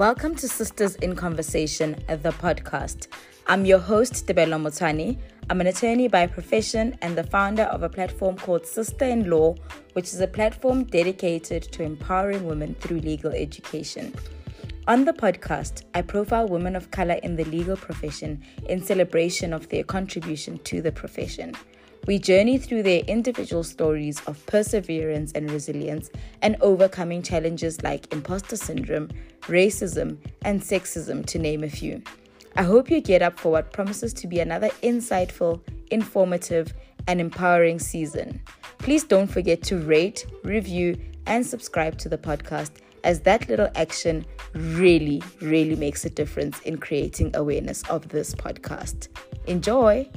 Welcome to Sisters in Conversation, the podcast. I'm your host, Debelo Motani. I'm an attorney by profession and the founder of a platform called Sister in Law, which is a platform dedicated to empowering women through legal education. On the podcast, I profile women of color in the legal profession in celebration of their contribution to the profession. We journey through their individual stories of perseverance and resilience and overcoming challenges like imposter syndrome, racism, and sexism, to name a few. I hope you get up for what promises to be another insightful, informative, and empowering season. Please don't forget to rate, review, and subscribe to the podcast, as that little action really, really makes a difference in creating awareness of this podcast. Enjoy!